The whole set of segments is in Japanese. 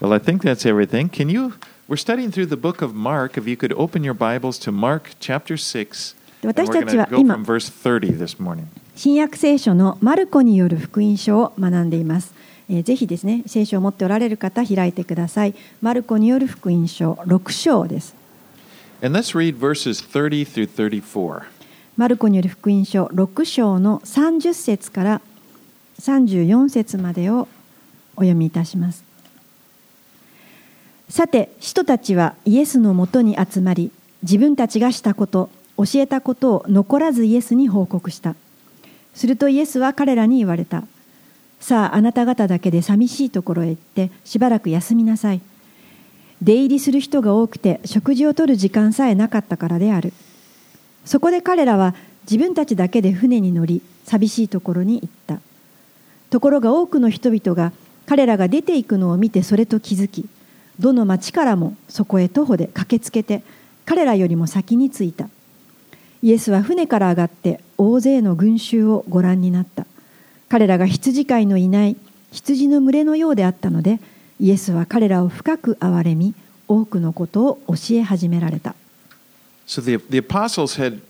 Well, I think that's everything. Can you? We're studying through the book of Mark. If you could open your Bibles to Mark chapter 6. で And 私 we're たち going は to go 今 from verse 30 this morning. 新約聖書のマルコによる福音書を学んでいます。えーぜひですね、聖書を持っておられる方、開いてください。マルコによる福音書6章です。And let's read verses 30 through 34. マルコによる福音書6章の30節から34節までをお読みいたします。さて、使徒たちはイエスのもとに集まり、自分たちがしたこと、教えたことを残らずイエスに報告した。するとイエスは彼らに言われた。さあ、あなた方だけで寂しいところへ行って、しばらく休みなさい。出入りする人が多くて、食事をとる時間さえなかったからである。そこで彼らは自分たちだけで船に乗り寂しいところに行ったところが多くの人々が彼らが出ていくのを見てそれと気づきどの町からもそこへ徒歩で駆けつけて彼らよりも先に着いたイエスは船から上がって大勢の群衆をご覧になった彼らが羊飼いのいない羊の群れのようであったのでイエスは彼らを深く憐れみ多くのことを教え始められた So the, the apostles had,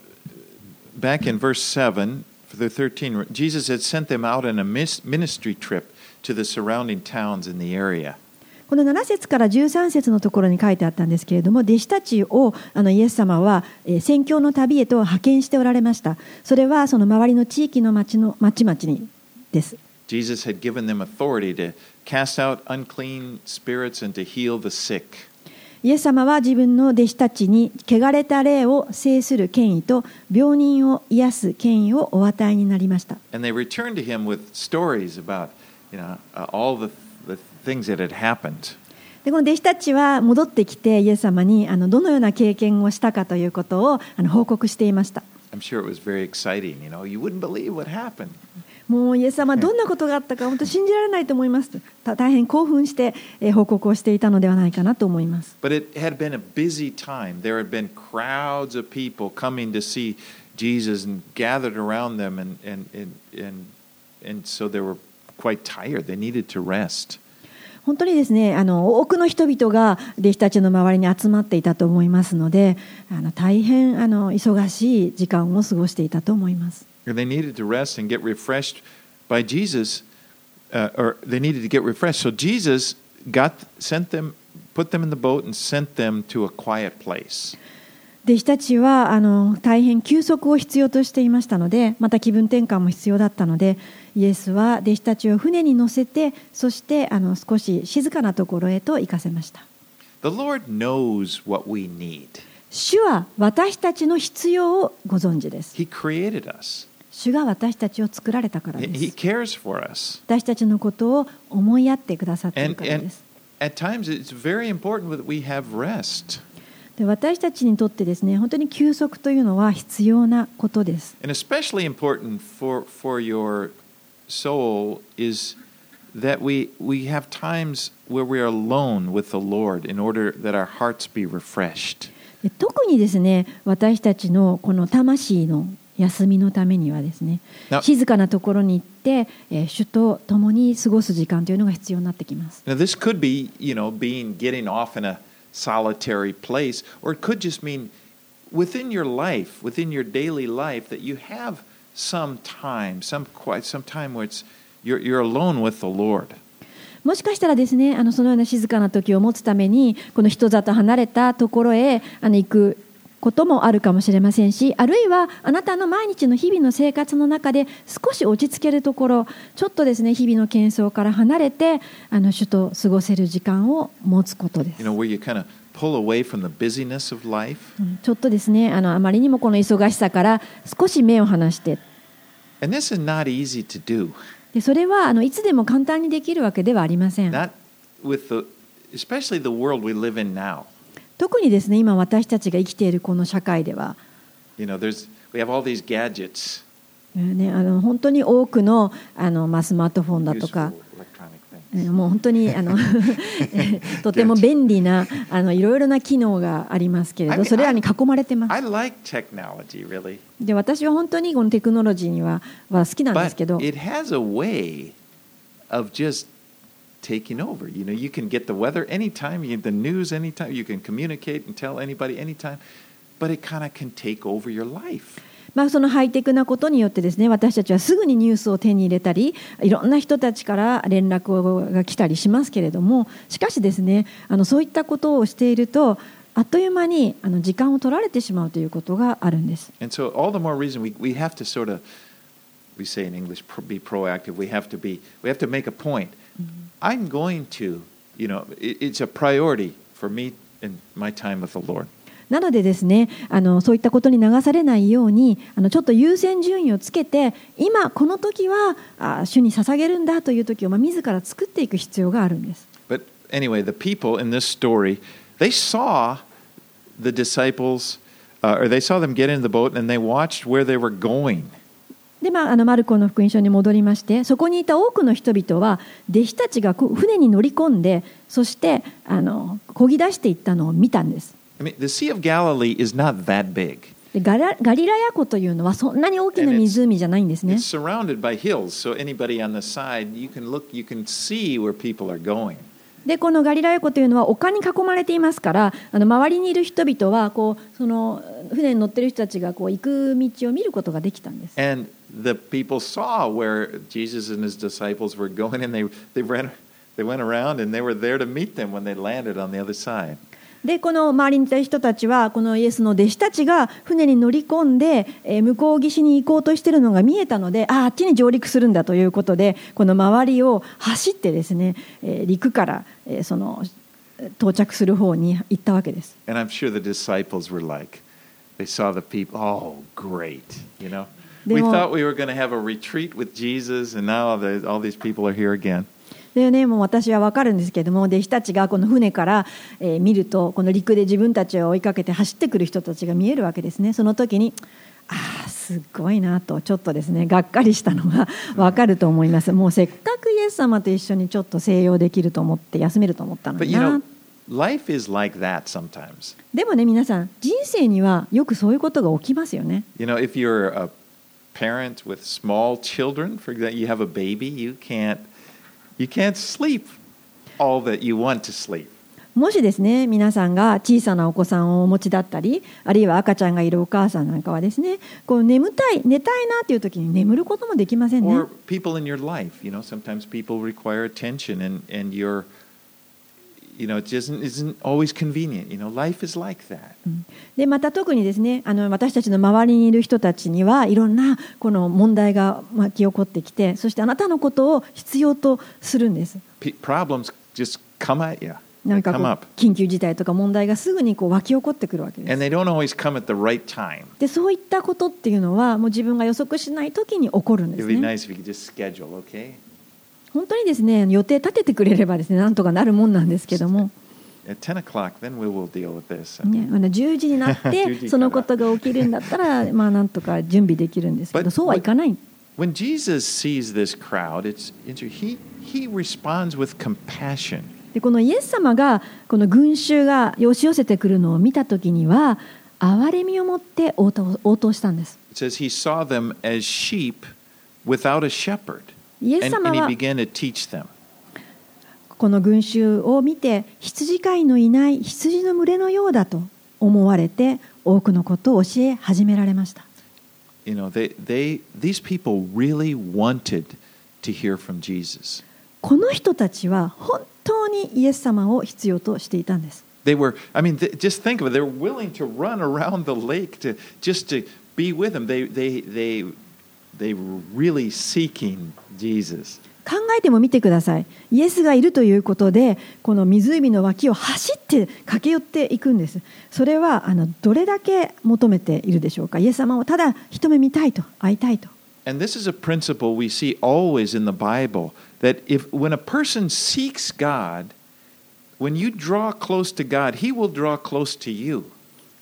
back in verse 7 through 13, Jesus had sent them out on a mis- ministry trip to the surrounding towns in the area. この7節から13節のところに書いてあったんですけれども弟子たちをあのイエス様はえー宣教の旅へと派遣しておられましたそれはその周りの地域の町の町々にです Jesus had given them authority to cast out unclean spirits and to heal the sick. イエス様は自分の弟子たちに汚れた霊を制する権威と病人を癒す権威をお与えになりました And they returned to him with stories about you know, uh, all the things that had happened. でこの弟子たちは戻ってきてイエス様にあのどのような経験をしたかということをあの報告していました I'm sure it was very exciting. You know, you wouldn't believe what happened. もうイエス様どんなことがあったか本当信じられないと思います大変興奮してえー報告をしていたのではないかなと思います But it had been a busy time. There had been crowds of people coming to see Jesus and gathered around them, and, and, and, and, and so they were quite tired. They needed to rest. 本当にですねあの多くの人々が弟子たちの周りに集まっていたと思いますのであの大変あの忙しい時間を過ごしていたと思います。弟子たちはあの大変休息を必要としていましたので、また気分転換も必要だったので、イエスは弟子たちを船に乗せてそしてあの少し静かなところへと行かせました The Lord knows what we need. 主は私たちの必要をご存知です He created us. 主が私たちを作られたから He で He す cares for us. 私たちのことを思いやってくださっている And, からで and す at times it's very important that we have rest. で私たちにとってですね本当に休息というのは必要なことです And especially important for, for your soul is that we, we have times where we are alone with the Lord in order that our hearts be refreshed. で特にですね私たちのこの魂の休みのためにはですねな静かなところに行って、えー主と共に過ごす時間というのが必要になってきます Now, this could be, you know, being getting off in a solitary place, or it could just mean within your life, within your daily life, that you have some time, some quiet, some time where it's you're, you're alone with the Lord. もしかしたらですねあのそのような静かな時を持つためにこの人里離れたところへあの行くこともあるかもしれませんしあるいはあなたの毎日の日々の生活の中で少し落ち着けるところちょっとですね日々の喧騒から離れてあの主と過ごせる時間を持つことです You know, ちょっとですねあ,のあまりにもこの忙しさから少し目を離して。でそれはあのいつでも簡単にできるわけではありません。特にですね今私たちが生きているこの社会では。ね、あの本当に多くの,あの、まあ、スマートフォンだとか。もう本当にあのえーとても便利なあのいろいろな機能がありますけれどそれらに囲まれてます.で私は本当にこのテクノロジーにはは好きなんですけど it has a way of just taking over. You know, you can get the weather anytime, you get the news anytime, you can communicate and tell anybody anytime, but it kind of can take over your life. まあ、そのハイテクなことによってですね私たちはすぐにニュースを手に入れたりいろんな人たちから連絡が来たりしますけれどもしかしですねあのそういったことをしているとあっという間にあの時間を取られてしまうということがあるんです。And so, all the more reason we, we have to sort of, we say in English, be proactive. We have to be, we have to make a point. I'm going to, you know, it, it's a priority for me in my time with the Lord. なのでですねあのそういったことに流されないようにあのちょっと優先順位をつけて今この時はあ主に捧げるんだという時を、まあ、自ら作っていく必要があるんです。But anyway, the people in this story, they saw the disciples, uh, or they saw them get in the boat and they watched where they were going. でまあ、あのマルコの福音書に戻りましてそこにいた多くの人々は弟子たちが船に乗り込んでそしてあの漕ぎ出していったのを見たんです。I mean, the Sea of Galilee is not that big. でガラガリラヤ湖というのはそんなに大きな湖じゃないんですね It's。surrounded by hills, so anybody on the side, you can look, you can see where people are going. でこのガリラヤ湖というのは丘に囲まれていますからあの周りにいる人々はこうその船に乗ってる人たちがこう行く道を見ることができたんです。 And the people saw where Jesus and his disciples were going, and they, they, ran, they went around and they were there to meet them when they landed on the other side. でこの周りにいた人たちはこのイエスの弟子たちが船に乗り込んで、えー向こう岸に行こうとしているのが見えたのであああっちに上陸するんだということでこの周りを走ってですね、えー陸から、えーその到着する方に行ったわけです。And I'm sure the disciples were like, they saw the people, oh, great, you know. We thought we were going to have a retreat with Jesus, and now the, all these people are here again. でね、もう私は分かるんですけれども。弟子たちがこの船から、えー見るとこの陸で自分たちを追いかけて走ってくる人たちが見えるわけですね。その時にああすごいなとちょっとですね。がっかりしたのが 分かると思います。もうせっかくイエス様と一緒にちょっと静養できると思って休めると思ったのにな。Know, life is like that sometimes. でもね皆さん人生にはよくそういうことが起きますよね。You know, if you're a parent with small children, for example, you have a baby, you can't, you can't sleep all that you want to sleep. もしですね皆さんが小さなお子さんをお持ちだったりあるいは赤ちゃんがいるお母さんなんかはですねこう眠たい寝たいなという時に眠ることもできませんね Or people in your life, you know, sometimes people require attention and, and you're, You know, just isn't always convenient. You know, life is like that. で、また特にですね、あの、私たちの周りにいる人たちには、いろんな。この問題が巻き起こってきて、そして、あなたのことを必要とするんです。か緊急事態とか問題がすぐにこう湧き起こってくるわけです。そういったことっていうのは、もう自分が予測しない時に起こるんです。ね本当にですね予定立ててくれればですねなんとかなるもんなんですけども、At 10 o'clock, then we will deal with this. ね、あの10時になっ10時からてそのことが起きるんだったらまあなんとか準備できるんですけどそうはいかない When Jesus sees this crowd, it's, it's he, he responds with compassion. でこのイエス様がこの群衆が押し寄せてくるのを見た時には憐れみを持って応答応答したんです It says he saw them as sheep without a shepherd. イエス様は began to teach them. この群衆を見て羊飼いのいない羊の群れのようだと思われて多くのことを教え始められました You know, they, they, these people really wanted to hear from Jesus. この人たちは本当にイエス様を必要としていたんです They were, I mean, just think of it. They're willing to run around the lake to just to be with him. They, they, they, they were really seeking Jesus. 考えてもみてくださいイエスがいるということでこの湖の脇を走って駆け寄っていくんですそれはあのどれだけ求めているでしょうかイエス様をただ一目見たいと会いたいと And this is a principle we see always in the Bible that if when a person seeks God, when you draw close to God, he will draw close to you.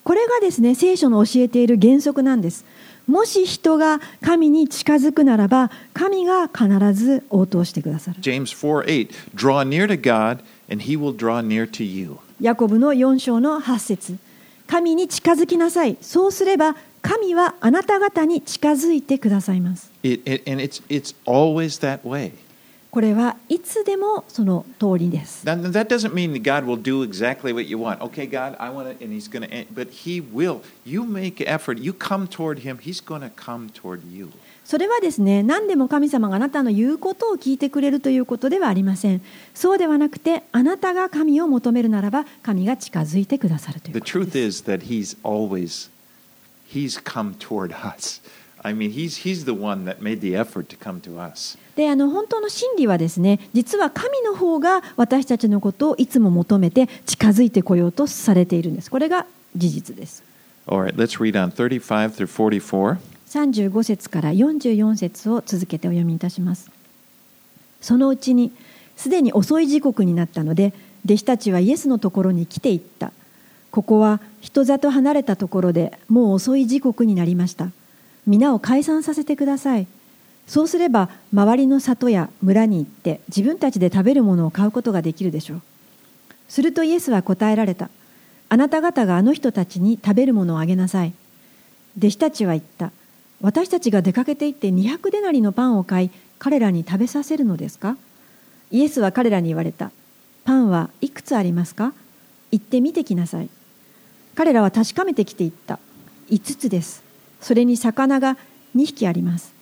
これがですね聖書の教えている原則なんですもし人が神に近づくならば神が必ず応答してくださる James 4 8, draw near to God, and he will draw near to you. ヤコブの4章の8節神に近づきなさいそうすれば神はあなた方に近づいてくださいます It, it, and it's, it's always that way. これはいつでもその通りです。それはですね、何でも神様があなたの言うことを聞いてくれるということではありません。そうではなくて、あなたが神を求めるならば、神が近づいてくださるということです。I mean, He's, he's the one that made the effort to come to us. であの本当の真理はですね実は神の方が私たちのことをいつも求めて近づいてこようとされているんですこれが事実です All right, let's read on 35 through 44. 35節から44節を続けてお読みいたしますそのうちにすでに遅い時刻になったので弟子たちはイエスのところに来ていったここは人里離れたところでもう遅い時刻になりました皆を解散させてください。そうすれば周りの里や村に行って自分たちで食べるものを買うことができるでしょう。するとイエスは答えられた。あなた方があの人たちに食べるものをあげなさい。弟子たちは言った。私たちが出かけて行って200デナリのパンを買い彼らに食べさせるのですか？イエスは彼らに言われた。パンはいくつありますか？行ってみてきなさい。彼らは確かめてきて言った。5つです。それに魚が2匹あります。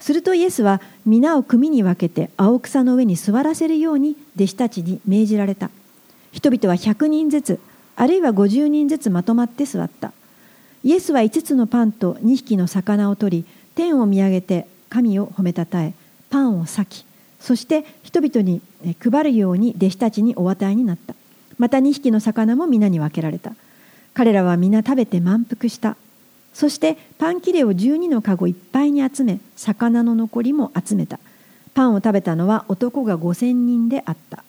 するとイエスは皆を組に分けて青草の上に座らせるように弟子たちに命じられた。人々は100人ずつあるいは50人ずつまとまって座った。イエスは5つのパンと2匹の魚を取り天を見上げて神を褒めたたえパンを裂きそして人々に配るように弟子たちにお与えになった。また2匹の魚も皆に分けられた。彼らは皆食べて満腹した。そしてパン切れを12の籠いっぱいに集め魚の残りも集めたパンを食べたのは男が5000人であった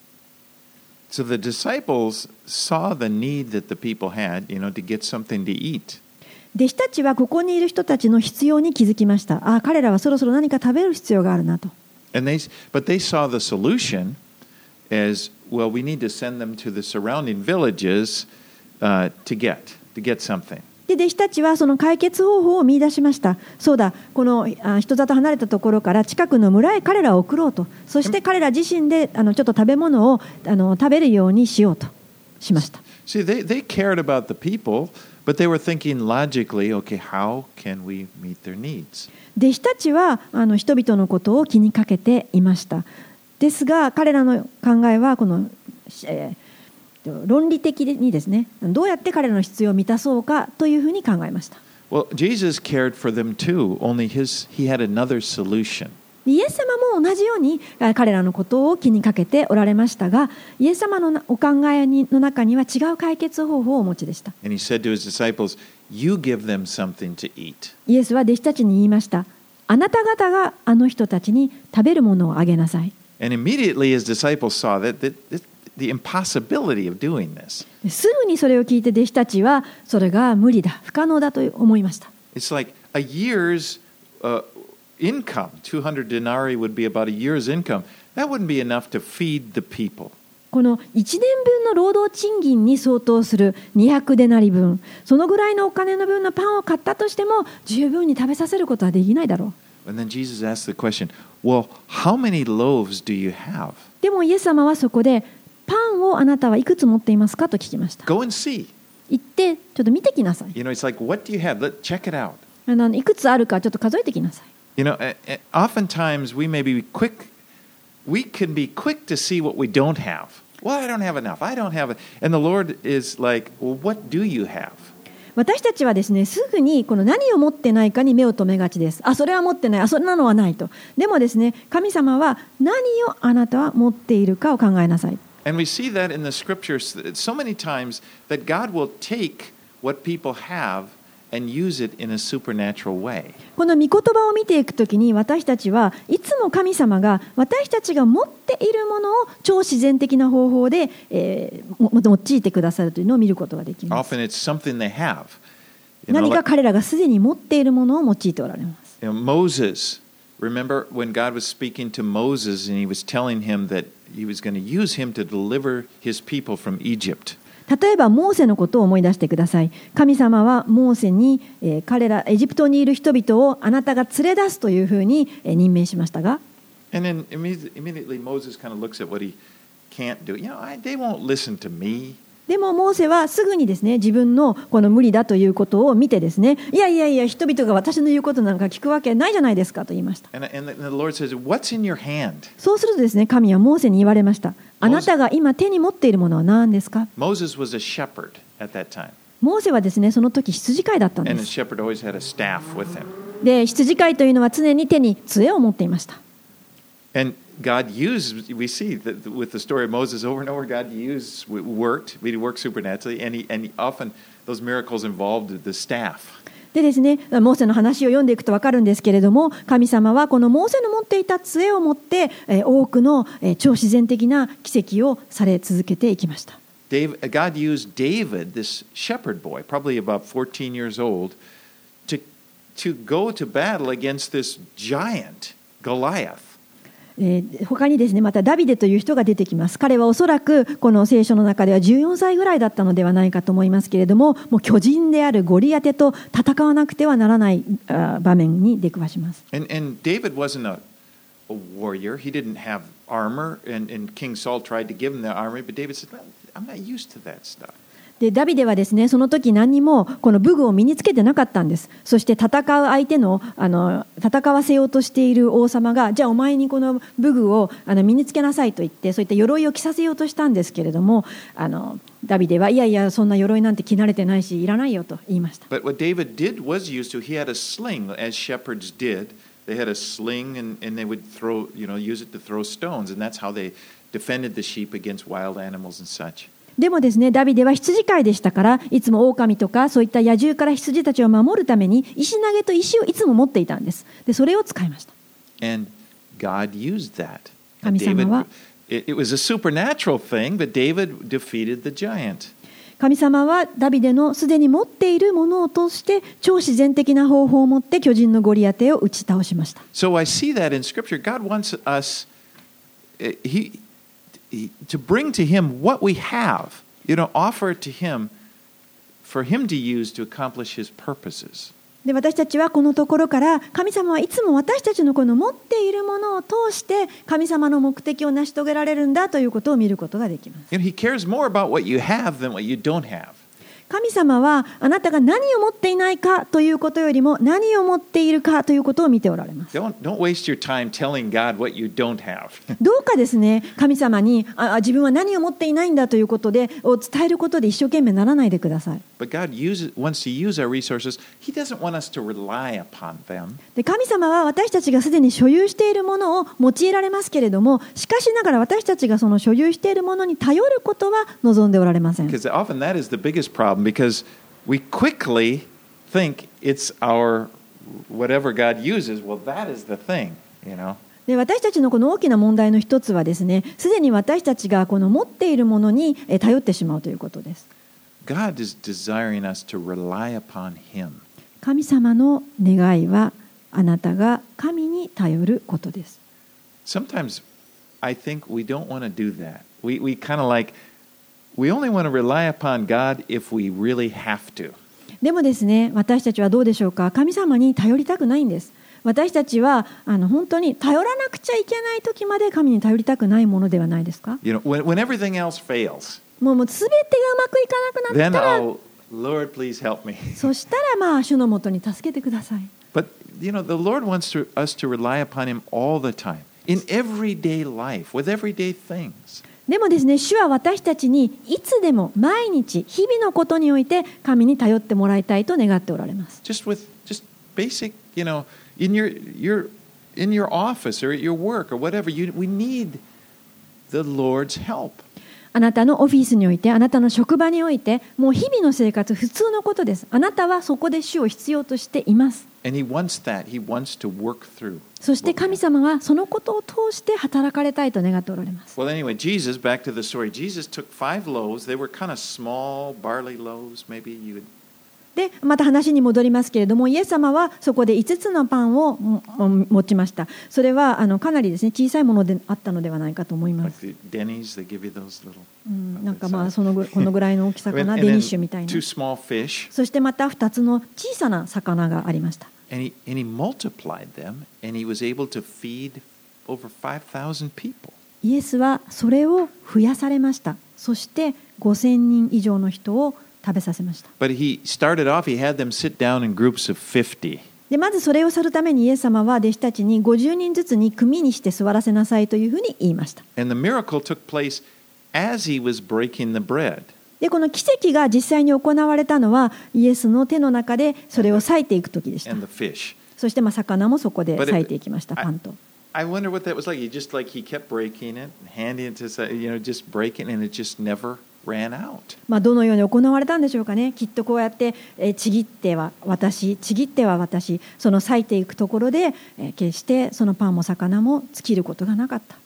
So the disciples saw the need that the people had, you know, to get something to eat. 弟子たちはここにいる人たちの必要に気づきましたああ彼らはそろそろ何か食べる必要があるなと And they, but they saw the solution as well. We need to send them to the surrounding villages uh, to get to get something. で弟子たちはその解決方法を見出しました。そうだ。このあ人里離れたところから近くの村へ彼らを送ろうと。そして彼ら自身であのちょっと食べ物をあの食べるようにしようとしました。See, they, they cared about the people, but they were thinking logically, okay, how can we meet their needs? 弟子たちはあの人々のことを気にかけていました。ですが彼らの考えはこの、えー論理的にですね、どうやって彼らの必要を満たそうかというふうに考えました。Well, Jesus cared for them too, only he had another solution. イエス様も同じように彼らのことを気にかけておられましたが、イエス様のお考えの中には違う解決方法をお持ちでした。イエスは弟子たちに言いました。あなた方があの人たちに食べるものをあげなさい。The impossibility of doing this. ですぐにそれを聞いて弟子たちはそれが無理だ不可能だと思いました It's like a year's uh, income, 200 denarii would be about a year's income. That wouldn't be enough to feed the people. この1年分の労働賃金に相当する200デナリ分そのぐらいのお金の分のパンを買ったとしても十分に食べさせることはできないだろう And then Jesus asked the question, Well, how many loaves do you have? でもイエス様はそこでをあなたはいくつ持っていますか？と聞きました。行ってちょっと見てきなさい。いくつあるかちょっと数えてきなさい。私たちはですね、すぐにこの何を持ってないかに目を留めがちです。あ、それは持ってない。あ、そんなのはないと。でもですね、神様は何をあなたは持っているかを考えなさい。この御言葉を見ていくときに私たちはいつも神様が私たちが持っているものを超自然的な方法で、えー、用いてくださるというのを見ることができます。何か彼らがすでに持っているものを用いておられます。remember when God was speaking to Moses and he was telling him that he was going to use him to deliver his people from Egypt. 例えばモーセのことを思い出してください。神様はモーセに、えー彼らエジプトにいる人々をあなたが連れ出すというふうに、えー任命しましたが、 And then imme- immediately Moses kind of looks at what he can't do. You know, I, they won't listen to me. でもモーセはすぐにですね自分のこの無理だということを見てですねいやいやいや人々が私の言うことなんか聞くわけないじゃないですかと言いました?そうするとですね神はモーセに言われましたあなたが今手に持っているものは何ですか？モーセはですねその時羊飼いだったんです.で羊飼いというのは常に手に杖を持っていました God used, we see that with the story of Moses over and over, God used, worked, he worked supernaturally, and, he, and often those miracles involved the staff. でですね、モーセの話を読んでいくと分かるんですけれども神様はこのモーセの持っていた杖を持って多くの超自然的な奇跡をされ続けていきました。David, uh, God used David, this shepherd boy, probably about 14 years old, to, to go to battle against this giant, Goliath. えー他にですねまたダビデという人が出てきます彼はおそらくこの聖書の中では14歳ぐらいだったのではないかと思いますけれどももう巨人であるゴリアテと戦わなくてはならない場面に出くわします And, and David wasn't a, a warrior. He didn't have armor, and, and King Saul tried to give him the armor, but David said, "No, I'm not used to that stuff. でダビデはですねその時何にもこの武具を身につけてなかったんですそして戦う相手のあの戦わせようとしている王様がじゃあお前にこの武具をあの身につけなさいと言ってそういった鎧を着させようとしたんですけれどもあのダビデはいやいやそんな鎧なんて着慣れてないしいらないよと言いました But what David did was used to, he had a sling, as shepherds did. They had a sling, and, and they would throw, you know, use it to throw stones, and that's how they defended the sheep against wild animals and such. でもですねダビデは羊飼いでしたからいつも狼とかそういった野獣から羊たちを守るために石投げと石をいつも持っていたんですでそれを使いました And God used that. 神様は David, it, was a supernatural thing, but David defeated the giant. 神様はダビデのすでに持っているものを通して超自然的な方法を持って巨人のゴリアテを打ち倒しました So I see that in Scripture. God wants us eh, he, to bring to Him what we have, you know, offer it to Him for Him to use to accomplish His purposes. で私たちはこのところから神様はいつも私たちのこの持っているものを通して神様の目的を成し遂げられるんだということを見ることができます You know, 神様はあなたが何を持っていないかということよりも何を持っているかということを見ておられます Don't, don't waste your time telling God what you don't have. どうかですね神様にああ自分は何を持っていないんだということでを伝えることで一生懸命ならないでください but God uses, wants to use our resources. He doesn't want us to rely upon them. で神様は私たちがすでに所有しているものを用いられますけれどもしかしながら私たちがその所有しているものに頼ることは望んでおられません Because often that is the biggest problem because we quickly think it's our whatever God uses. Well, that is the thing, you know. で私たちのこの大きな問題の一つはですねすでに私たちがこの持っているものにえー頼ってしまうということです God is desiring us to rely upon Him. 神様の願いはあなたが神に頼ることです Sometimes I think we don't want to do that. We, we kind of like, we only want to rely upon God if we really have to. でもですね私たちはどうでしょうか神様に頼りたくないんです私たちはあの本当に頼らなくちゃいけない時まで神に頼りたくないものではないですか You know, when, when everything else fails, もうもう全てがうまくいかなくな then, ったら oh, Lord, please help me. そしたらまあ主のもとに助けてください But, you know, the Lord wants to, us to rely upon Him all the time, in everyday life, with everyday things. でもですね主は私たちにいつでも毎日日々のことにおいて神に頼ってもらいたいと願っておられます Just with just basic, you know, in your, your, in your office or at your work or whatever, you, we need the Lord's help. あなたのオフィスにおいてあなたの職場においてもう日々の生活普通のことですあなたはそこで主を必要としています.そして神.様はそのことを通して働かれたいと願っておられます Well, anyway, Jesus, back to the story. Jesus took five loaves. They were kind of small barley loaves, maybe you would でまた話に戻りますけれどもイエス様はそこで5つのパンをも持ちましたそれはあのかなりですね小さいものであったのではないかと思います.うん、なんかまあそのぐこのぐらいの 大きさかなデニッシュみたいな.そしてまた2つの小さな魚がありました And he, and he multiplied them, and he was able to feed over 5,000 people. イエスはそれを増やされましたそして5000人以上の人を食べさせました。でまずそれを去るためにイエス様は弟子たちに50人ずつに組にして座らせなさいというふうに言いました。でこの奇跡が実際に行われたのはイエスの手の中でそれを裂いていく時でした。そしてまあ魚もそこで裂いていきました、パンと。まあどのように行われたんでしょうかねきっとこうやってえーちぎっては私ちぎっては私その裂いていくところでえー決してそのパンも魚も尽きることがなかった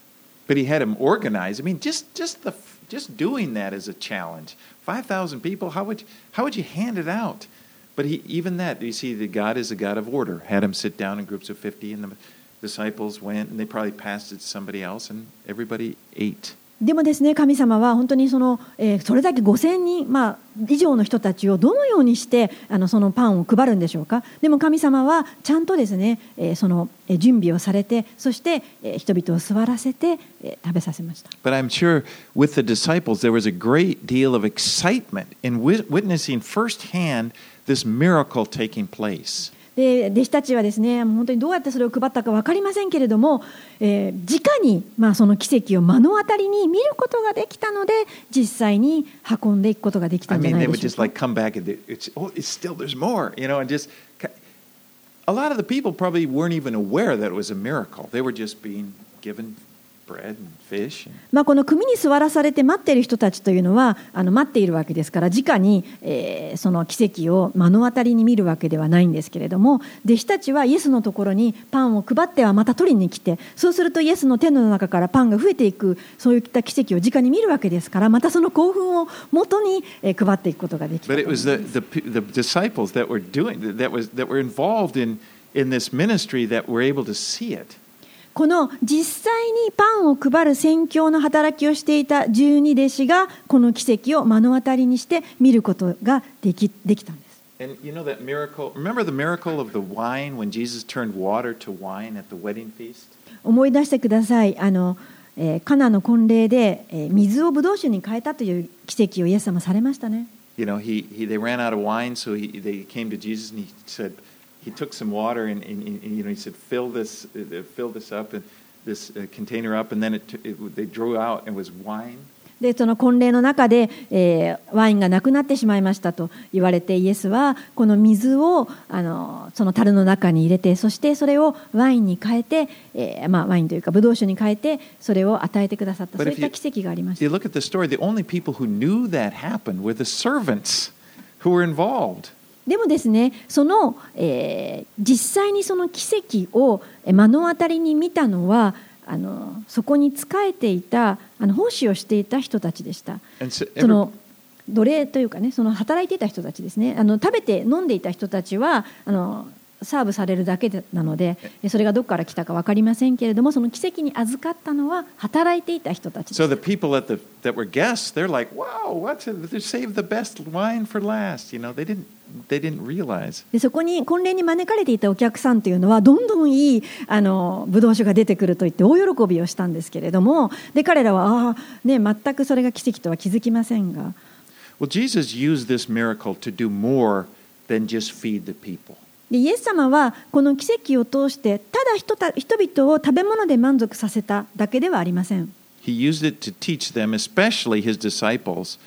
But he had them organized. I mean, just just the just doing that is a challenge. Five thousand people. How would how would you hand it out? But he, even that, you see, that God is a God of order. Had them sit down in groups of fifty, and the disciples went, and they probably passed it to somebody else, and everybody ate. でもですね神様は本当にその、えーそれだけ5000人、まあ、以上の人たちをどのようにしてあのそのパンを配るんでしょうかでも神様はちゃんとですね、えーそのえー準備をされてそして、えー人々を座らせて、えー食べさせました But I'm sure with the disciples, there was a great deal of excitement in wi- witnessing firsthand this miracle taking place. で弟子たちはですね本当にどうやってそれを配ったか分かりませんけれども、えー、直にまあその奇跡を目の当たりに見ることができたので実際に運んでいくことができたんじいでし。A lot of the people probably weren't even aware that was a miracle. They were just being given まあ、この組に座らされて待っている人たちというのはあの待っているわけですから直に、えーその奇跡を目の当たりに見るわけではないんですけれども弟子たちはイエスのところにパンを配ってはまた取りに来てそうするとイエスの手の中からパンが増えていくそういった奇跡を直に見るわけですからまたその興奮をもとに、えー配っていくことができた but この実際にパンを配る宣教の働きをしていた十二弟子がこの奇跡を目の当たりにして見ることができできたんです。And you know that miracle? Remember the miracle of the wine when Jesus turned water to wine at the wedding feast? 思い出してくださいあの、えーカナの婚礼で、えー水をブドウ酒に変えたという奇跡をイエス様されましたね You know, he, he they ran out of wine, so he, they came to Jesus and he said, he took some water and, and, and you know he said, fill this, uh, fill this up and this uh, container up, and then it, it, they drew out and it was wine. でその婚礼の中で、えーワインがなくなってしまいましたと言われてイエスはこの水をあのその樽の中に入れてそしてそれをワインに変えて、えーまあ、ワインというかブドウ酒に変えてそれを与えてくださった But そうい if った you- 奇跡がありまし You た look at the story, the only people who knew that happened were the servants who were involved. でもですねその、えー実際にその奇跡をえー目の当たりに見たのはあのそこに仕えていたあの奉仕をしていた人たちでした。So その奴隷というかねその働いていた人たちですねあの食べて飲んでいた人たちはあのサーブされるだけでなのでえそれがどこから来たか分かりませんけれどもその奇跡に預かったのは働いていた人たちで So す the people the that were guests, they're like, "Wow, what's it? They saved the best wine for last." You know, they didn't they didn't realize. でそこに婚礼に招かれていたお客さんというのはどんどんいいあのブドウ酒が出てくると言って大喜びをしたんですけれどもで彼らはああ、ね、全くそれが奇跡とは気づきませんが Well, Jesus used this miracle to do more than just feed the people. でイエス様はこの奇跡を通してただ人た人々を食べ物で満足させただけではありません。He used it to teach them, especially his disciples,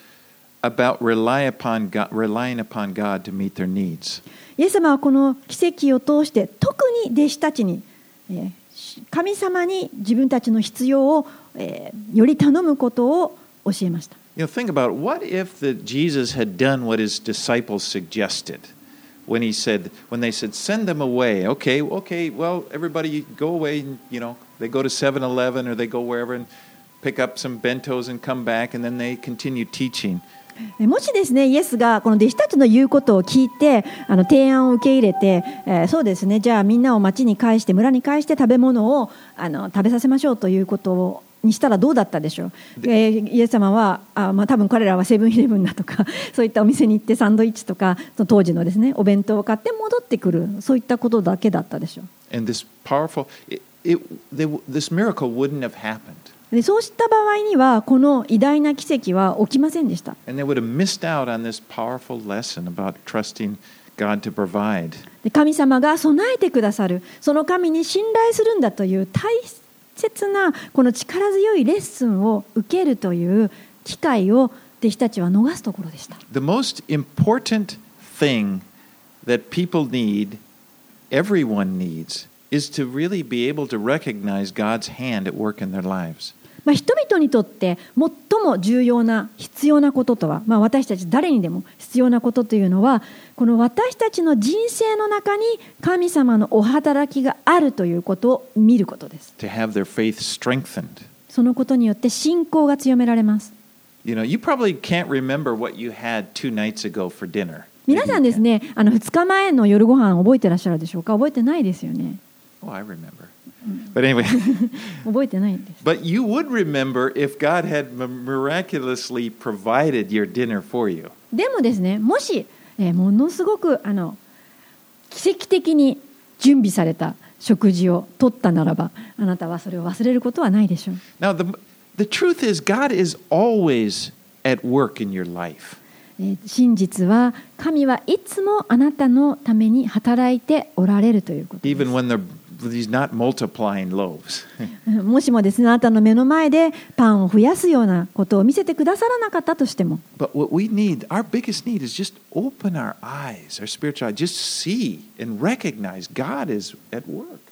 about rely upon God, relying upon God to meet their needs. イエス様はこの奇跡を通して特に弟子たちに、えー神様に自分たちの必要を、えーより頼むことを教えました。You know, think about what if the Jesus had done what his disciples suggested when he said, when they said, send them away. Okay, okay, well, everybody go away. And, you know, they go to 7-Eleven or they go wherever and pick up some bentos and come back, and then they continue teaching. もしですねイエスがこの弟子たちの言うことを聞いてあの提案を受け入れて、えーそうですねじゃあみんなを町に返して村に返して食べ物をあの食べさせましょうということをにしたらどうだったでしょう、えーイエス様はあ、まあ、多分彼らはセブンイレブンだとか そういったお店に行ってサンドイッチとかその当時のですねお弁当を買って戻ってくるそういったことだけだったでしょう And this powerful, it, it, they, this miracle wouldn't have happened. でそうした場合にはこの偉大な奇跡は起きませんでした。And they would have missed out on this powerful lesson about trusting God to provide. で神様が備えてくださるその神に信頼するんだという大切なこの力強いレッスンを受けるという機会を弟子たちは逃すところでした。The most important thing that people need, everyone needs, is to really be able to recognize God's hand at work in their lives. まあ、人々にとって最も重要な必要なこととは、まあ、私たち誰にでも必要なことというのはこの私たちの人生の中に神様のお働きがあるということを見ることです。to have their faith strengthened. そのことによって信仰が強められます。You know, you probably can't remember what you had two nights ago for dinner. 皆さんですね、あの2日前の夜ご飯覚えてらっしゃるでしょうか？覚えてないですよね。Oh, I remember. But anyway, 覚えてないんです。but you would remember if God had miraculously provided your dinner for you. でもですね、もし、えーものすごくあの奇跡的に準備された食事を取ったならば、あなたはそれを忘れることはないでしょう。Now, the, the truth is, God is always at work in your life. えー真実は神はいつもあなたのために働いておられるということで even when they're, He's not multiplying loaves. す。もしもですね、あなたの目の前でパンを増やすようなことを見せてくださらなかったとしても、but what we need, our biggest need, is just open our eyes, our spiritual eyes, just see and recognize God is at work.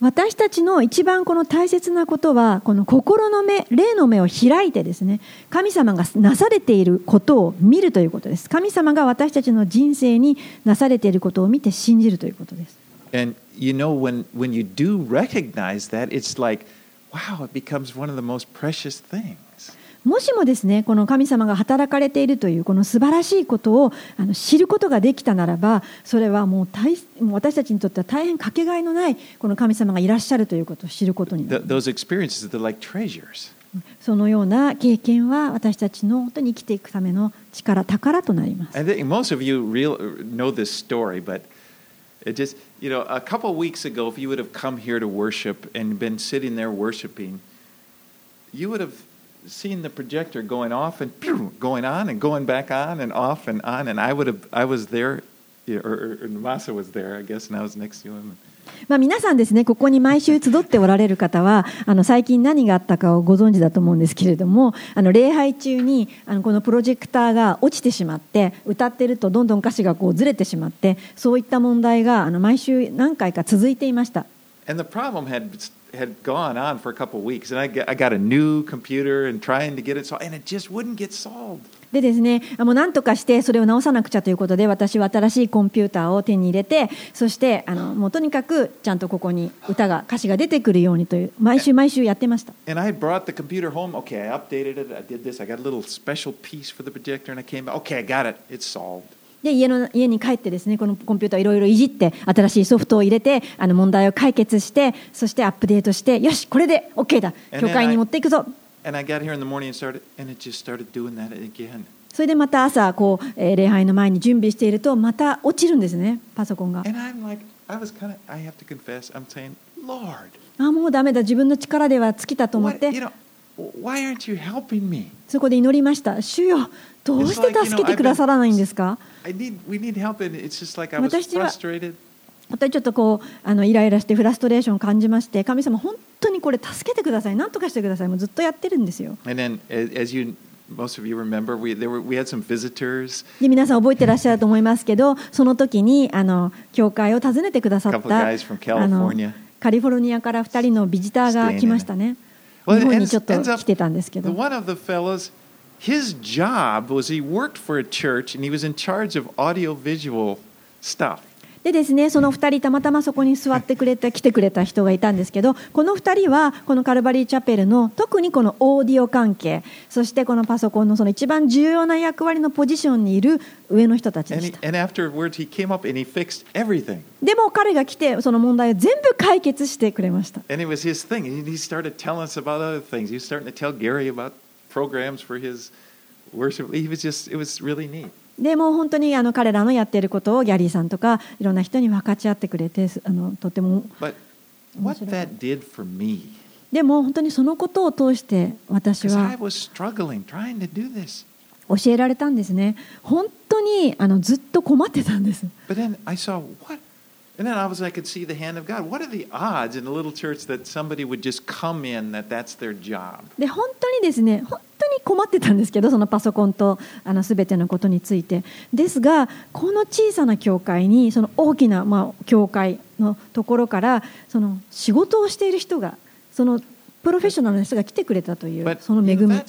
私たちの一番この大切なことはこの心の目霊の目を開いてですね神様がなされていることを見るということです神様が私たちの人生になされていることを見て信じるということですもしもですね、この神様が働かれているという、この素晴らしいことを知ることができたならば、それはもう,私たちにとっては大変かけがえのない、この神様がいらっしゃるということを知ることに。そのような経験は私たちの本当に生きていくための力、宝となります。It just, you know, a couple weeks ago, if you would have come here to worship and been sitting there worshiping, you would have seen the projector going off and pew, going on and going back on and off and on. And I would have, I was there, or, or, or Masa was there, I guess, and I was next to him. まあ、皆さんですねここに毎週集っておられる方はあの最近何があったかをご存知だと思うんですけれどもあの礼拝中にあのこのプロジェクターが落ちてしまって歌ってるとどんどん歌詞がこうずれてしまってそういった問題があの毎週何回か続いていました And the problem had had gone on for a couple of weeks, and I got, I got a new computer and trying to get it solved, and it just wouldn't get solved. でですねあもう何とかしてそれを直さなくちゃということで私は新しいコンピューターを手に入れてそしてあのもうとにかくちゃんとここに歌が歌詞が出てくるようにという毎週毎週やってました And I brought the computer home. Okay, I updated it. I did this. I got a little special piece for the projector, and I came back. Okay, I got it. It's solved. で家の家に帰ってですねこのコンピューターいろいろいじって新しいソフトを入れてあの問題を解決してそしてアップデートしてよしこれで OK だ教会に持っていくぞそれでまた朝こう礼拝の前に準備しているとまた落ちるんですね、パソコンが。ああ、もうだめだ、自分の力では尽きたと思って、そこで祈りました、主よ、どうして助けてくださらないんですか？私は当にちょっとこうあのイライラしてフラストレーションを感じまして神様本当にこれ助けてください何とかしてくださいもうずっとやってるんですよ And then, as as you, most of you remember, we there were we had some visitors. で皆さん覚えてらっしゃると思いますけどその時にあの教会を訪ねてくださった.カリフォルニアから2人のビジターが来ましたね日本にちょっと来てたんですけど one of the fellows, his job was he worked for a church and he was in charge of audio visual stuff. でですね、その2人、たまたまそこに座ってくれて、来てくれた人がいたんですけど、この2人は、このカルバリーチャペルの、特にこのオーディオ関係、そしてこのパソコンの,その一番重要な役割のポジションにいる上の人たちでした。でも彼が来て、その問題を全部解決してくれました。Programs for his worship. He was just, it was really neat. でもう本当にあの彼らのやっていることをギャリーさんとかいろんな人に分かち合ってくれてすあのとても But 面 what 白い that did for me. でも本当にそのことを通して私は I was struggling trying to do this. 教えられたんですね本当にあのずっと困ってたんです But then I saw what? And then I was, I could see the hand of God. What are the odds in a little church that somebody would just come in that that's their job? で本当にですね本当に困ってたんですけどそのパソコンとあの全てのことについて。ですがこの小さな教会にその大きな、まあ、教会のところからその仕事をしている人がそのプロフェッショナルな人が来てくれたというその恵み.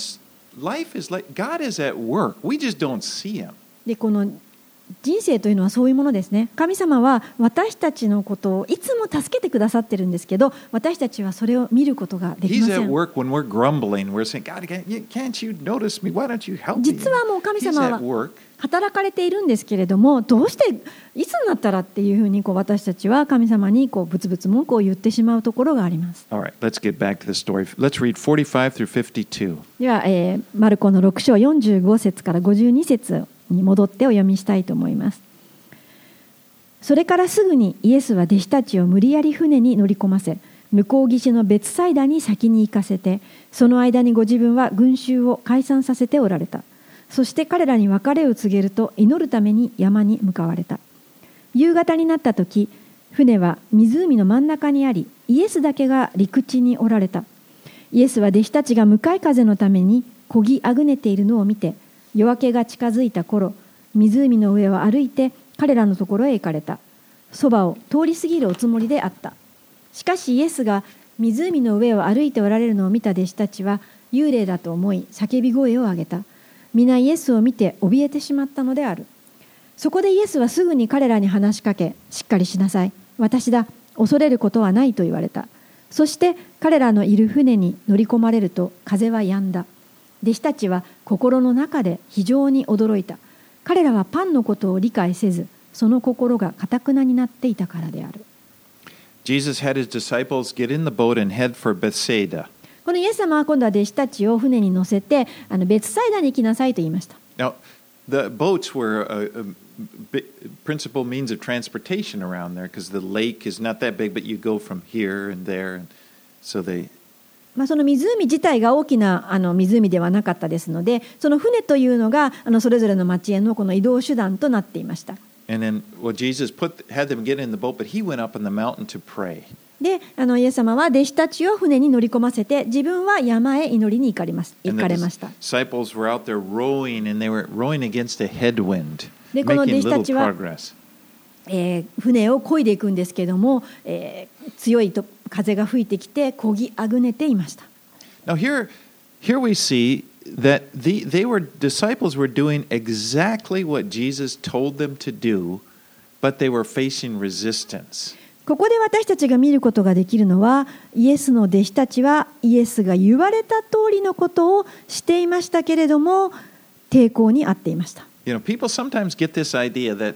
でこの人生というのはそういうものですね神様は私たちのことをいつも助けてくださってるんですけど私たちはそれを見ることができません?実はもう神様は.働かれているんですけれどもどうしていつになったらっていうふうにこう私たちは神様にこうブツブツ文句を言ってしまうところがあります right, let's get back to the story. Let's read 45 through 52. では、えーマルコの6章45節から52節に戻ってお読みしたいと思います。それからすぐにイエスは弟子たちを無理やり船に乗り込ませ向こう岸の別サイダに先に行かせてその間にご自分は群衆を解散させておられた。そして彼らに別れを告げると祈るために山に向かわれた。夕方になった時船は湖の真ん中にありイエスだけが陸地におられた。イエスは弟子たちが向かい風のために漕ぎあぐねているのを見て夜明けが近づいた頃湖の上を歩いて彼らのところへ行かれた。そばを通り過ぎるおつもりであった。しかしイエスが湖の上を歩いておられるのを見た弟子たちは幽霊だと思い叫び声を上げた。皆イエスを見て怯えてしまったのである。そこでイエスはすぐに彼らに話しかけしっかりしなさい。私だ恐れることはないと言われた。そして彼らのいる船に乗り込まれると風は止んだ。弟子たちは心の中で非常に驚いた彼らはパンのことを理解せずその心がかたくなになっていたからである Jesus had his disciples get in the boat and head for Bethsaida. このイエス様は今度は弟子たちを船に乗せてあの別サイダに行きなさいと言いました Now, the boats were a, a principal means of transportation around there because the lake is not that big, but you go from here and there. And so they まあ、その湖自体が大きなあの湖ではなかったですのでその船というのがあのそれぞれの町への,この移動手段となっていました。で、あのイエス様は弟子たちを船に乗り込ませて、自分は山へ祈りに行か,ます行かれました。で、この弟子たちは、えー、船をこいでいくんですけども、えー、強いと。風が吹いてきて漕ぎあぐねていました Now here, here we see that the, they were disciples were doing exactly what Jesus told them to do, but they were facing resistance. ここで私たちが見ることができるのはイエスの弟子たちはイエスが言われた通りのことをしていましたけれども抵抗にあっていました You know, people sometimes get this idea that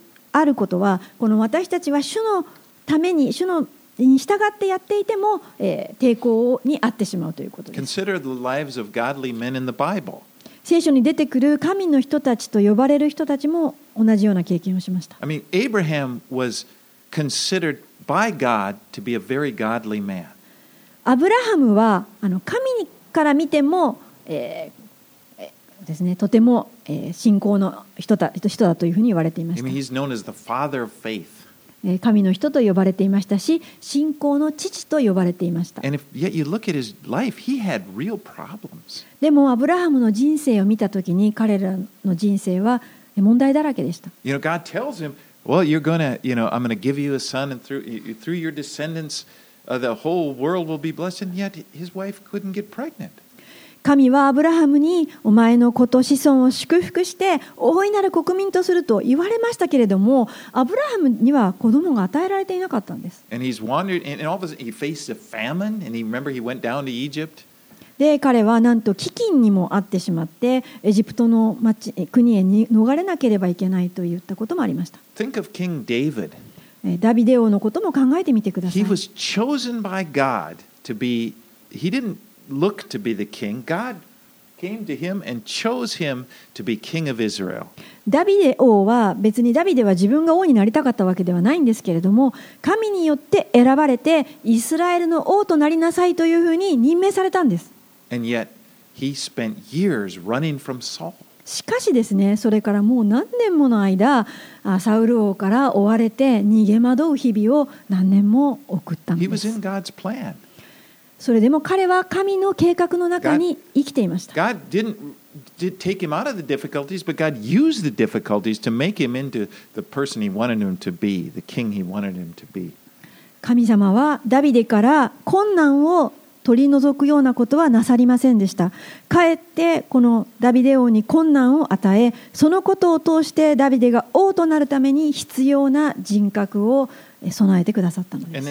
あることはこの私たちは主のために主のに従ってやっていても、えー抵抗にあってしまうということです.聖書に出てくる神の人たちと呼ばれる人たちも同じような経験をしました I mean, Abraham was considered by God to be a very godly man. アブラハムはあの神から見ても、えーえーですね、とても、えー信仰の人だ人だというふうに言われていました神の人と呼ばれていましたし信仰の父と呼ばれていました.でもアブラハムの人生を見た時に彼らの人生は問題だらけでした You know, God tells him, "Well, you're to, you know, I'm to give you a son, and through through your descendants, uh, the whole world will be blessed." And yet, his wife couldn't get pregnant. 神はアブラハムにお前の子と子孫を祝福して大いなる国民とすると言われましたけれどもアブラハムには子供が与えられていなかったんです。で彼はなんと飢饉にもあってしまってエジプトの町国へに逃れなければいけないといったこともありました。Think of King David. えダビデ王のことも考えてみてください He。was chosen by God to be, he didn't look to be the king. God came to him and chose him to be king of Israel. ダビデ王は別にダビデは自分が王になりたかったわけではないんですけれども神によって選ばれてイスラエルの王となりなさいというふうに任命されたんです And yet he spent years running from Saul. しかしですねそれからもう何年もの間あサウル王から追われて逃げ惑う日々を何年も送ったん He で was す in God's plan. それでも彼は神の計画の中に生きていました God didn't did take him out of the difficulties, but God used the difficulties to make him into the person he wanted him to be, the king he wanted him to be. 神様はダビデから困難を取り除くようなことはなさりませんでした。かえってこのダビデ王に困難を与え、そのことを通してダビデが王となるために必要な人格を備えてくださったのです。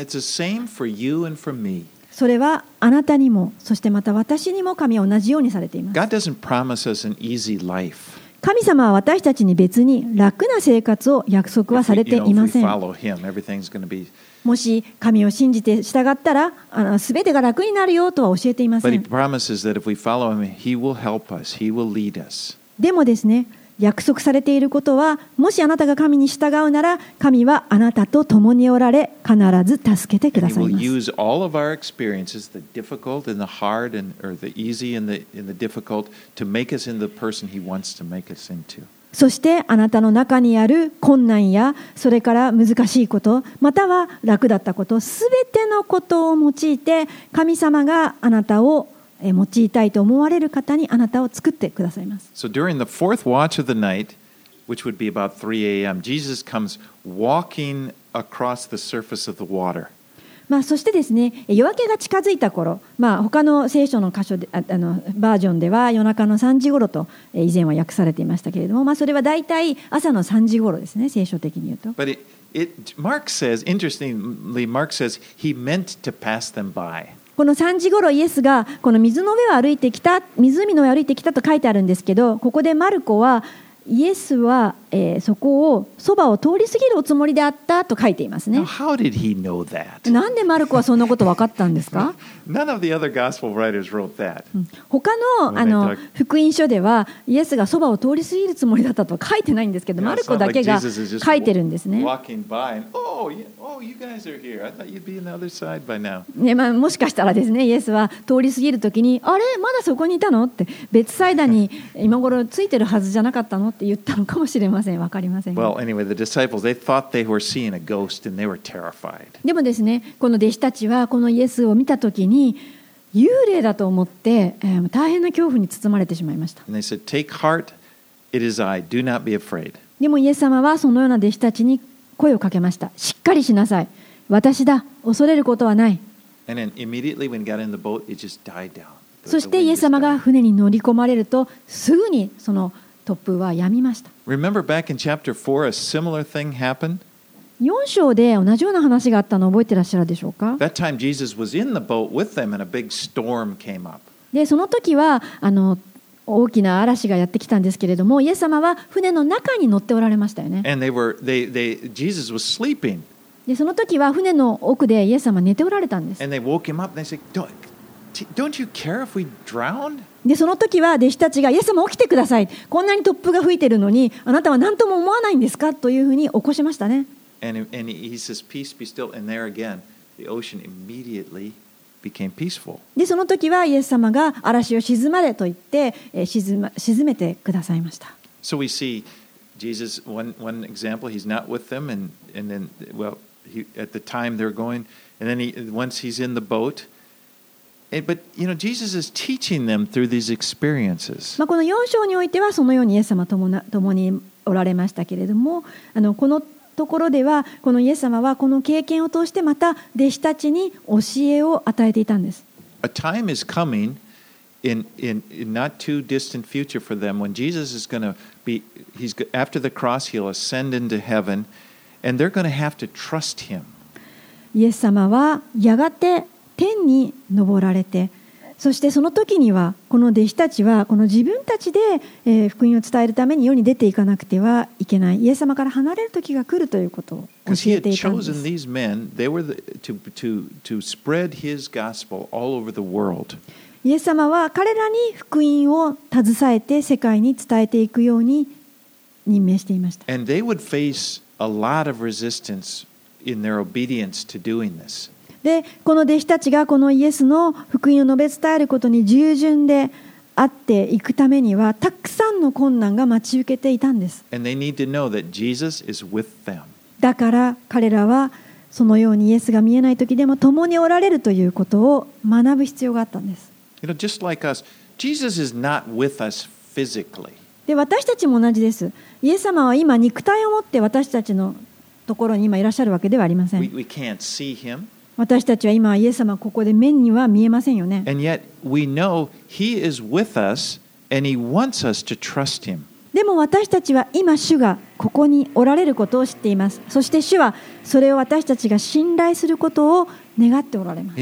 それはあなたにも、そしてまた私にも神は同じようにされています。God doesn't promise us an easy life. 神様は私たちに別に楽な生活を約束は If さ we, れていません。follow him, everything's going to be もし神を信じて従ったら、あの全てが楽になるよとは教えていませ But he ん。promises that if we follow him, he will help us, he will lead us. でもですね、約束されていることは、もしあなたが神に従うなら、神はあなたと共におられ、必ず助けてください will ます。use all of our experiences, the difficult and the hard and or the easy and the and the difficult to make us into the person he wants to make us into. そしてあなたの中にある困難や、それから難しいこと、または楽だったこと、すべてのことを用いて、神様があなたをえ用いたいと思われる方にあなたを作ってくださいます。So during the fourth watch of the night, which would be about 3 a.m., Jesus comes walking across the surface of the water. まあ、そしてですね夜明けが近づいた頃、まあ他の聖書の箇所でああのバージョンでは夜中の3時頃とえー以前は訳されていましたけれども、まあ、それは大体朝の3時頃ですね聖書的に言うと。But it, it Mark says, interestingly, Mark says he meant to pass them by. この3時ごろイエスがこの水の上を歩いてきた湖の上を歩いてきたと書いてあるんですけどここでマルコはイエスは、えーそこをそばを通り過ぎるおつもりであったと書いていますね Now, how did he know that? なんでマルコはそんなこと分かったんですか？None of the other gospel writers wrote that. 他のあの福音書ではイエスがそばを通り過ぎるつもりだったとは書いてないんですけどマルコだけが書いてるんですね。walking by and oh, you, oh, you guys are here. I thought you'd be on the other side by now. ねまあ、もしかしたらですねイエスは通り過ぎるときにあれ？まだそこにいたの？って別サイダーに今頃ついてるはずじゃなかったの？って言ったのかもしれませんわかりませんが Well, anyway, the disciples they thought they were seeing a ghost and they were terrified. でもですねこの弟子たちはこのイエスを見たときに幽霊だと思って、えー大変な恐怖に包まれてしまいました And they said, "Take heart, it is I. Do not be afraid." でもイエス様はそのような弟子たちに声をかけましたしっかりしなさい私だ恐れることはない And then immediately when he got in the boat, it just died down. そしてイエス様.が船に乗り込まれるとすぐにその突風は止みました Remember back in chapter 4, a similar thing happened? 4章で同じような話があったのを覚えてらっしゃるでしょうか That time Jesus was in the boat with them and a big storm came up. でその時はあの大きな嵐がやってきたんですけれどもイエス様は船の中に乗っておられましたよね And they were they they Jesus was sleeping. でその時は船の奥でイエス様は寝ておられたんです And they woke him up and they said, でその時は弟子たちがイエス様起きてくださいこんなに突風が吹いてるのにあなたは何とも思わないんですかというふうに起こしましたね And, and he says, Peace be still. And there again, the ocean immediately became peaceful. でその時はイエス様が嵐を静まれと言って、えー沈ま沈めてくださいました So we see Jesus, one, one example, he's not with them. And, and then, well, he, at the time they're going, and then he, once he's in the boat, but, you know, Jesus is teaching them through these experiences. まあ、この4章においてはそのようにイエス様ともな共におられましたけれどもあのこのところではこのイエス様はこの経験を通してまた弟子たちに教えを与えていたんです。A time is coming in, in, in not too distant future for them when Jesus is going to be, he's, after the cross, he'll ascend into heaven, and they're going to have to trust him. イエス様はやがて天に昇られてそしてその時にはこの弟子たちはこの自分たちで福音を伝えるために世に出ていかなくてはいけない。イエス様から離れる時が来るということをたんでイエス様は彼らに福音を携えて世界に伝えていくように任命していました。でこの弟子たちがこのイエスの福音を述べ伝えることに従順であっていくためにはたくさんの困難が待ち受けていたんです And they need to know that Jesus is with them. だから彼らはそのようにイエスが見えない時でも共におられるということを学ぶ必要があったんです You know, just like us, Jesus is not with us physically. で私たちも同じですイエス様は今肉体を持って私たちのところに今いらっしゃるわけではありませ We, ん we can't see him. 私たちは今、イエス様ここで目には見えませんよね。でも私たちは今、主がここにおられることを知っています。そして主はそれを私たちが信頼することを願っておられます。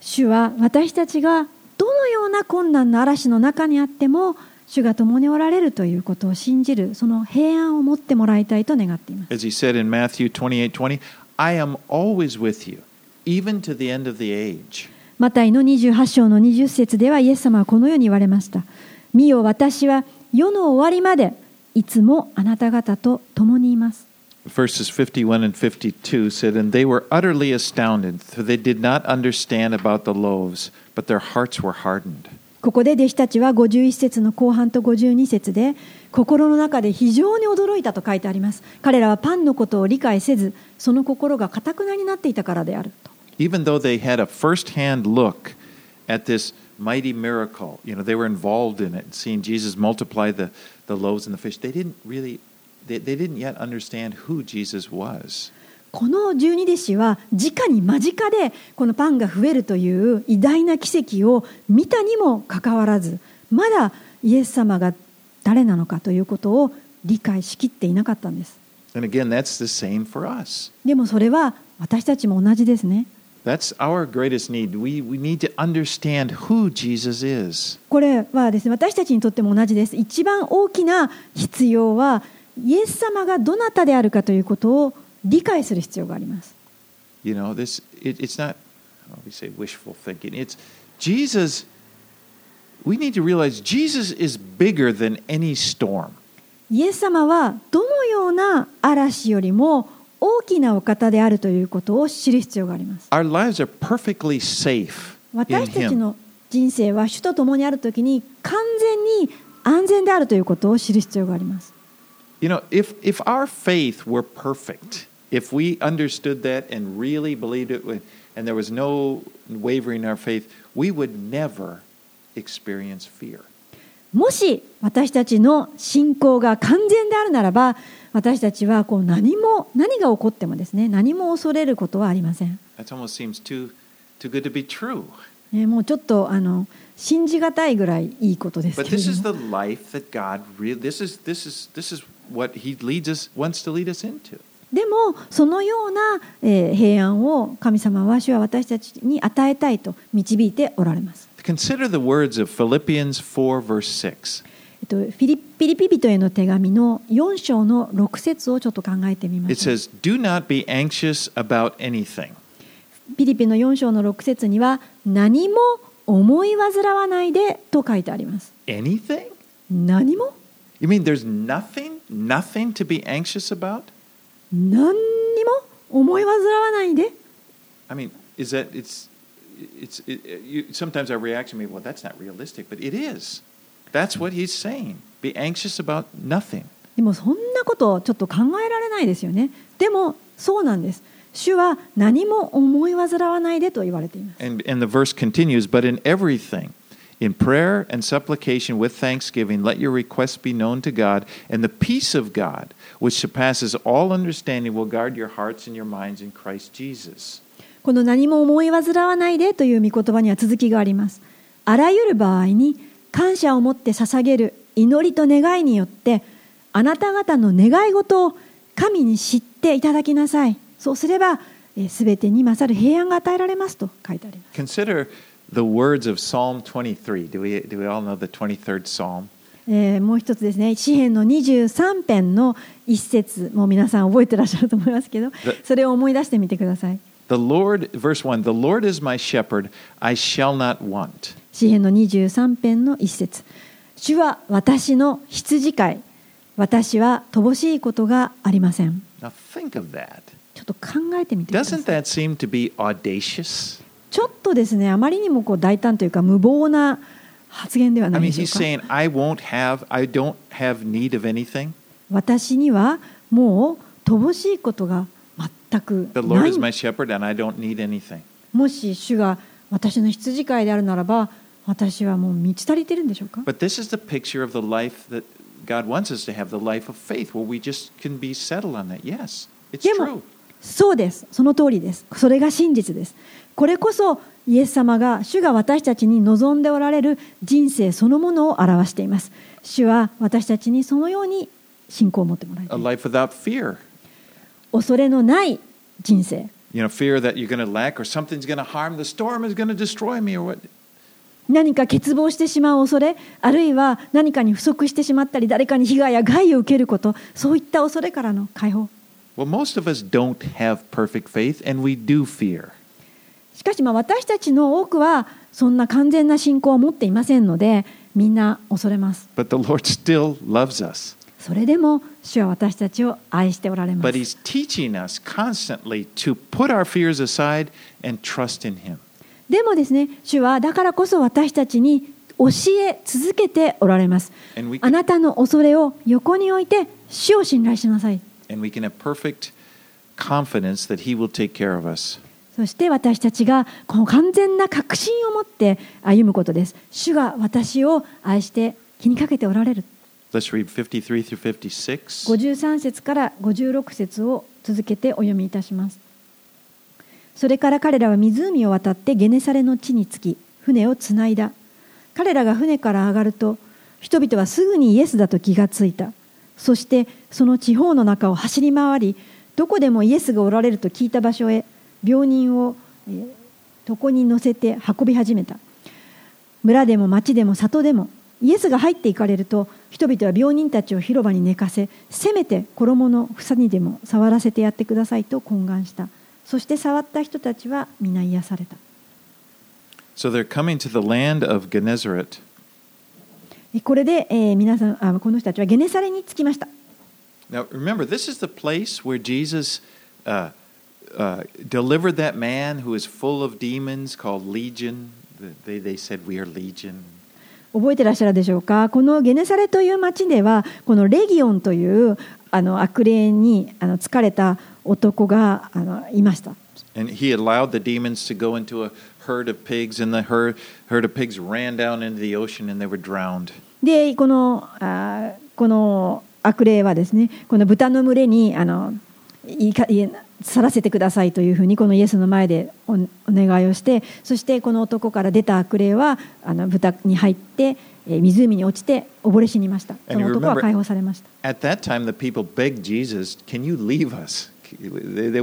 主は私たちがどのような困難な嵐の中にあっても、主が共におられるということを信じるその平安を持ってもらいたいと願っています As he said in Matthew 28 20, I am always with you, even to the end of the age. マタイの28章の20節ではイエス様はこのように言われました見よ私は世の終わりまでいつもあなた方と共にいます Verses 51 and 52 said, And they were utterly astounded, for they did not understand about the loaves, but their hearts were hardened. ここで弟子たちは51節の後半と52節で心の中で非常に驚いたと書いてあります彼らはパンのことを理解せずその心がかたくなになっていたからであると Even though they had a first hand look at this mighty miracle, you know, they were involved in it, seeing Jesus multiply the, the loaves and the fish, they didn't really, they, they didn't yet understand who Jesus was. この十二弟子は直に間近でこのパンが増えるという偉大な奇跡を見たにもかかわらずまだイエス様が誰なのかということを理解しきっていなかったんです again, that's the same for us. でもそれは私たちも同じですね That's our greatest need. We, we need to understand who Jesus is. これはですね私たちにとっても同じです一番大きな必要はイエス様がどなたであるかということを理解する必要があります You know, this it, it's not we say wishful thinking. It's Jesus. We need to realize Jesus is bigger than any storm. イエス様はどのような嵐よりも大きなお方であるということを知る必要があります Our lives are perfectly safe 私たち.の人生は主と共にあるときに完全に安全であるということを知る必要があります You know, if if our faith were perfect, if we understood that and really believed it, with- and there was no wavering in our faith, we would never experience fear. もし私たちの信仰が完全であるならば私たちはこう何も何が起こってもですね何も恐れることはありません That almost seems too too good to be true. ねもうちょっとあの信じがたいぐらいいいことですけ But れ this ど is も the life that God really this is this is this is what He leads us wants to lead us into. でもそのような、えー平安を神様は主は私たちに与えたいと導いておられます。Consider the words of Philippians 4 verse 6. えっと、フィリピリピ人への手紙の4章の6節をちょっと考えてみま It しょう。says, "Do not be anxious about anything." ピリピの4章の6節には何も思い煩わないでと書いてあります。Anything? 何も You mean there's nothing, nothing to be anxious about? 何にも思い煩わないで I mean, is that it's it's it, you, sometimes our reaction may be, well, that's not realistic, but it is. That's what he's saying. Be anxious about nothing. でもそんなことちょっと考えられないですよね。でもそうなんです。主は何も思い煩わないでと言われています。And and the verse continues, but in everything, In prayer and supplication with thanksgiving, let your requests be known to God, and the peace of God, which surpasses all understanding, will guard your hearts and your minds in Christ Jesus. この何も思い煩わないでという御言葉には続きがあります。あらゆる場合に感謝を持って捧げる祈りと願いによってあなた方の願い事を神に知っていただきなさい。そうすればすべてに勝る平安が与えられますと書いてあります。Consider the words of Psalm 23. Do we, do we all know the 23rd Psalm? えーもう一つですね詩篇の23編の一節もう皆さん覚えてらっしゃると思いますけどそれを思い出してみてください The Lord, verse 1 The Lord is my shepherd, I shall not want. 詩篇の23編の一節主は私の羊飼い私は乏しいことがありません Now think of that. ちょっと考えてみてください Doesn't that seem to be audacious? ちょっとですねあまりにもこう大胆というか無謀な発言ではな I い mean, でしょ he's うか saying, I won't have, I don't have need of anything. 私にはもう乏しいことが全く The な Lord い is my shepherd, and I don't need anything. もし主が私の羊飼いであるならば私はもう満ち足りてるんでしょうか But this is the picture of the life that God wants us to have the life of faith, where we just can be settled on that. Yes, it's でも true. そうですその通りですそれが真実ですこれこそイエス様が主が私たちに望んでおられる人生そのものを表しています。主は私たちにそのように信仰を持ってもらいます。恐れのない人生。何か欠乏してしまう恐れ、あるいは何かに不足してしまったり、誰かに被害や害を受けること、そういった恐れからの解放。しかしまあ私たちの多くはそんな完全な信仰を持っていませんので、みんな恐れます。それでも主は私たちを愛しておられます。でもですね、主はだからこそ私たちに教え続けておられます。あなたの恐れを横に置いて主を信頼しなさい。そして私たちがこの完全な確信を持って歩むことです。主が私を愛して気にかけておられる。Let's read 53 through 56. 53節から56節を続けてお読みいたします。それから彼らは湖を渡ってゲネサレの地に着き船をつないだ。彼らが船から上がると人々はすぐにイエスだと気がついた。そしてその地方の中を走り回りどこでもイエスがおられると聞いた場所へ病人をえー床に乗せて運び始めた。村でも町でも里でもイエスが入っていかれると人々は病人たちを広場に寝かせせめて衣の房にでも触らせてやってくださいと懇願した。そして触った人たちは皆癒された。So they're coming to the land of Gennesaret. えこれで、えー皆さんあこの人たちはゲネサレに着きました。Now, remember, this is the place where Jesus uh, delivered that man who is full of 覚えてらっしゃるでしょうか？このゲネサレという町では、このレギオンというあの悪霊にあの疲れた男があのいました。で、この,あこの悪霊はですね、この豚の群れにあの去らせてくださいというふうにこのイエスの前でお願いをしてそしてこの男から出た悪霊はあの豚に入って湖に落ちて溺れ死にました。その男は解放されました。time, Jesus, they, they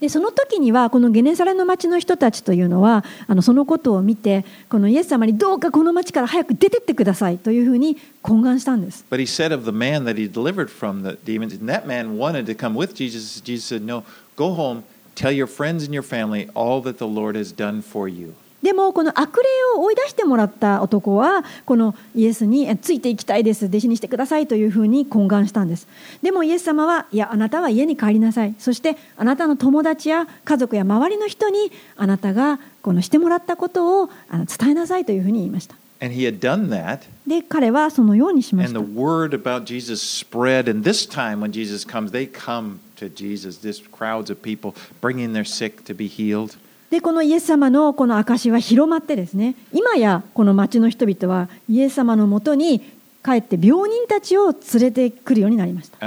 でその時にはこのゲネサレの町の人たちというのはあのそのことを見てこのイエス様にどうかこの町から早く出てってくださいというふうに懇願したんです But he said of the man that he delivered from the demons, and that man wanted to come with Jesus. Jesus said, No, go home, tell your friends and your family all that the Lord has done for you. でもこの悪霊を追い出してもらった男はこのイエスにえついていきたいです。弟子にしてくださいというふうに懇願したんです。でもイエス様はいやあなたは家に帰りなさい。そしてあなたの友達や家族や周りの人にあなたがこのしてもらったことを伝えなさいというふうに言いました。And he had done that, で彼はそのようにしまし and た the word about Jesus spread. And this time, when Jesus comes, they come to Jesus, this crowds of people bringing their sick to be healed. でこのイエス様のこの証は広まってですね今やこの町の人々はイエス様のもとに帰って病人たちを連れてくるようになりました。こ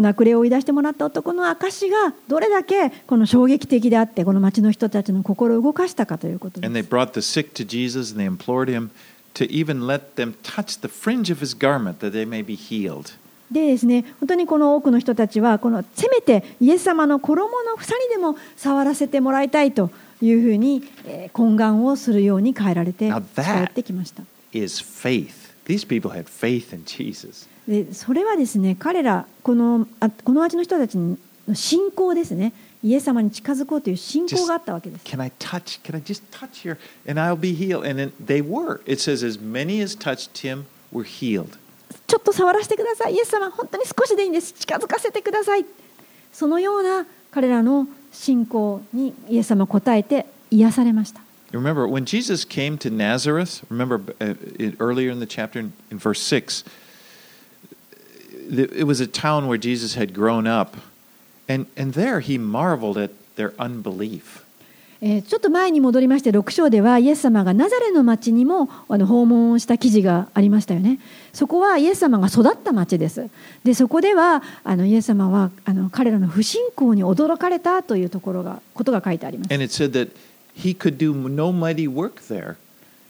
のアクレを追い出してもらった男の証がどれだけこの衝撃的であってこの町の人たちの心を動かしたかということです。And they でですね、本当にこの多くの人たちはこのせめてイエス様の衣のふさりでも触らせてもらいたいというふうに懇願をするように変えられて伝わってきました。でそれはですね彼らこの,あこの町の人たちの信仰ですね。イエス様に近づこうという信仰があったわけです。Can I touch? Can I just touch here? And I'll be healed. And they were. It says, as many as touch tim were healed. ちょっと触らせてくださいイエス様本当に少しでいいんです近づかせてくださいそのような彼らの信仰にイエス様答えて癒されました Remember, when Jesus came to Nazareth, remember uh, earlier in the chapter in, verse 6, it was a town where Jesus had grown up. And, and there he marveled at their unbelief. ちょっと前に戻りまして、6章ではイエス様がナザレの町にも訪問した記事がありましたよね。そこはイエス様が育った町です。で、そこではあのイエス様はあの彼らの不信仰に驚かれたというところが、ことが書いてあります。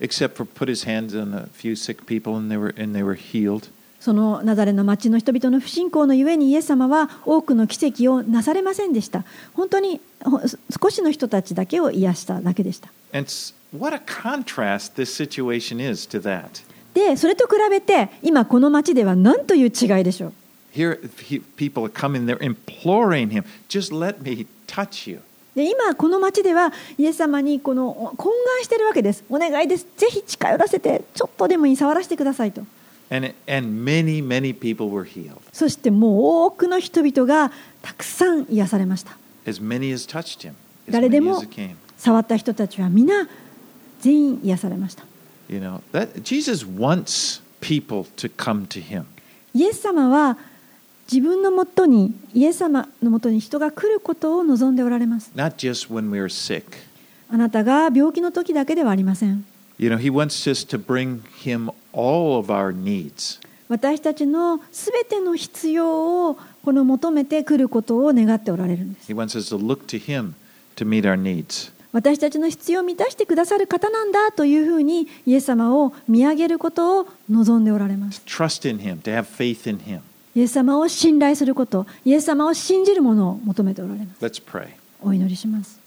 except for put his hands on a few sick people and they were healed. そのナザレの町の人々の不信仰のゆえにイエス様は多くの奇跡をなされませんでした。本当にほ少しの人たちだけを癒しただけでした。And s- what a contrast this situation is to that. でそれと比べて今この町では何という違いでしょう。Here, he, people are coming, they're imploring him, just let me touch you. で今この町ではイエス様にこのお懇願してるわけですお願いです。ぜひ近寄らせてちょっとでもいい触らせてくださいとそしてもう多くの人々がたくさん癒されました。誰でも触った人たちは皆全員癒されました。イエス様は自分のもとに、イエス様のもとに人が来ることを望んでおられます。あなたが病気の時だけではありません。You know, he wants us to bring him all of our needs. 私たちのすべての必要をこの求めてくることを願っておられるんです He wants us to look to him to meet our needs. 私たちの必要を満たしてくださる方なんだというふうにイエス様を見上げることを望んでおられます Trust in him, to have faith in him. イエス様を信頼することイエス様を信じるものを求めておられます Let's pray. お祈りします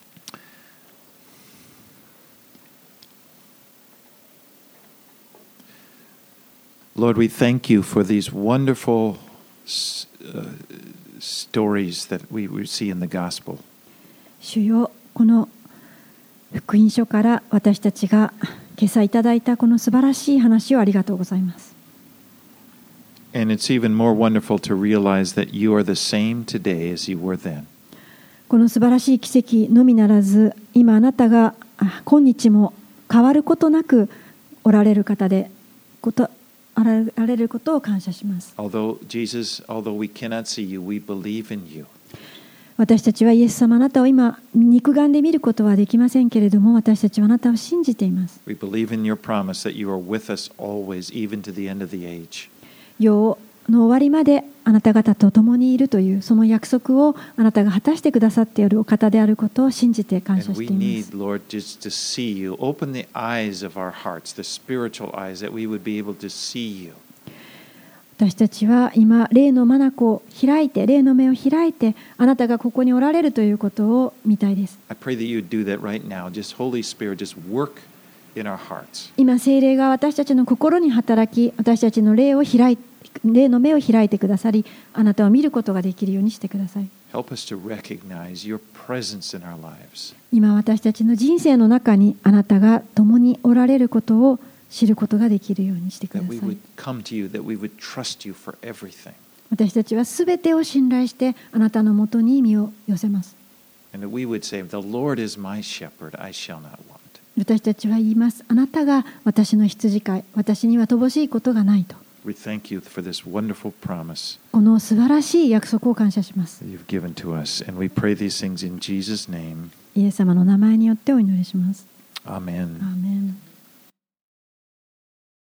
Lord, we thank you for these wonderful stories that we see in the gospel. この福音書から私たちが今朝いただいたこの素晴らしい話をありがとうございます。この素晴らしい奇跡のみならず、今あなたが今日も変わることなくおられる方で、あられることを感謝します Although, Jesus, although we cannot see you, we believe in you. 私たちはイエス様あなたを今肉眼で見ることはできませんけれども私たちはあなたを信じています We believe in your promise that you are with us always, even to the end of the age. 世の終わりまであなた方と共にいるというその約束をあなたが果たしてくださっているお方であることを信じて感謝しています。私たちは今、霊の眼を開いて、霊の目を開いて、あなたがここにおられるということを見たいです。今、精霊が私たちの心に働き、私たちの霊を開いて、霊の目を開いてくださり、あなたを見ることができるようにしてください。今私たちの人生の中にあなたが共におられることを知ることができるようにしてください。私たちはすべてを信頼してあなたのもとに意味を寄せます。私たちは言います。あなたが私の羊飼い、私には乏しいことがないと。この素晴らしい約束を感謝します。イエス様の名前によってお祈りします。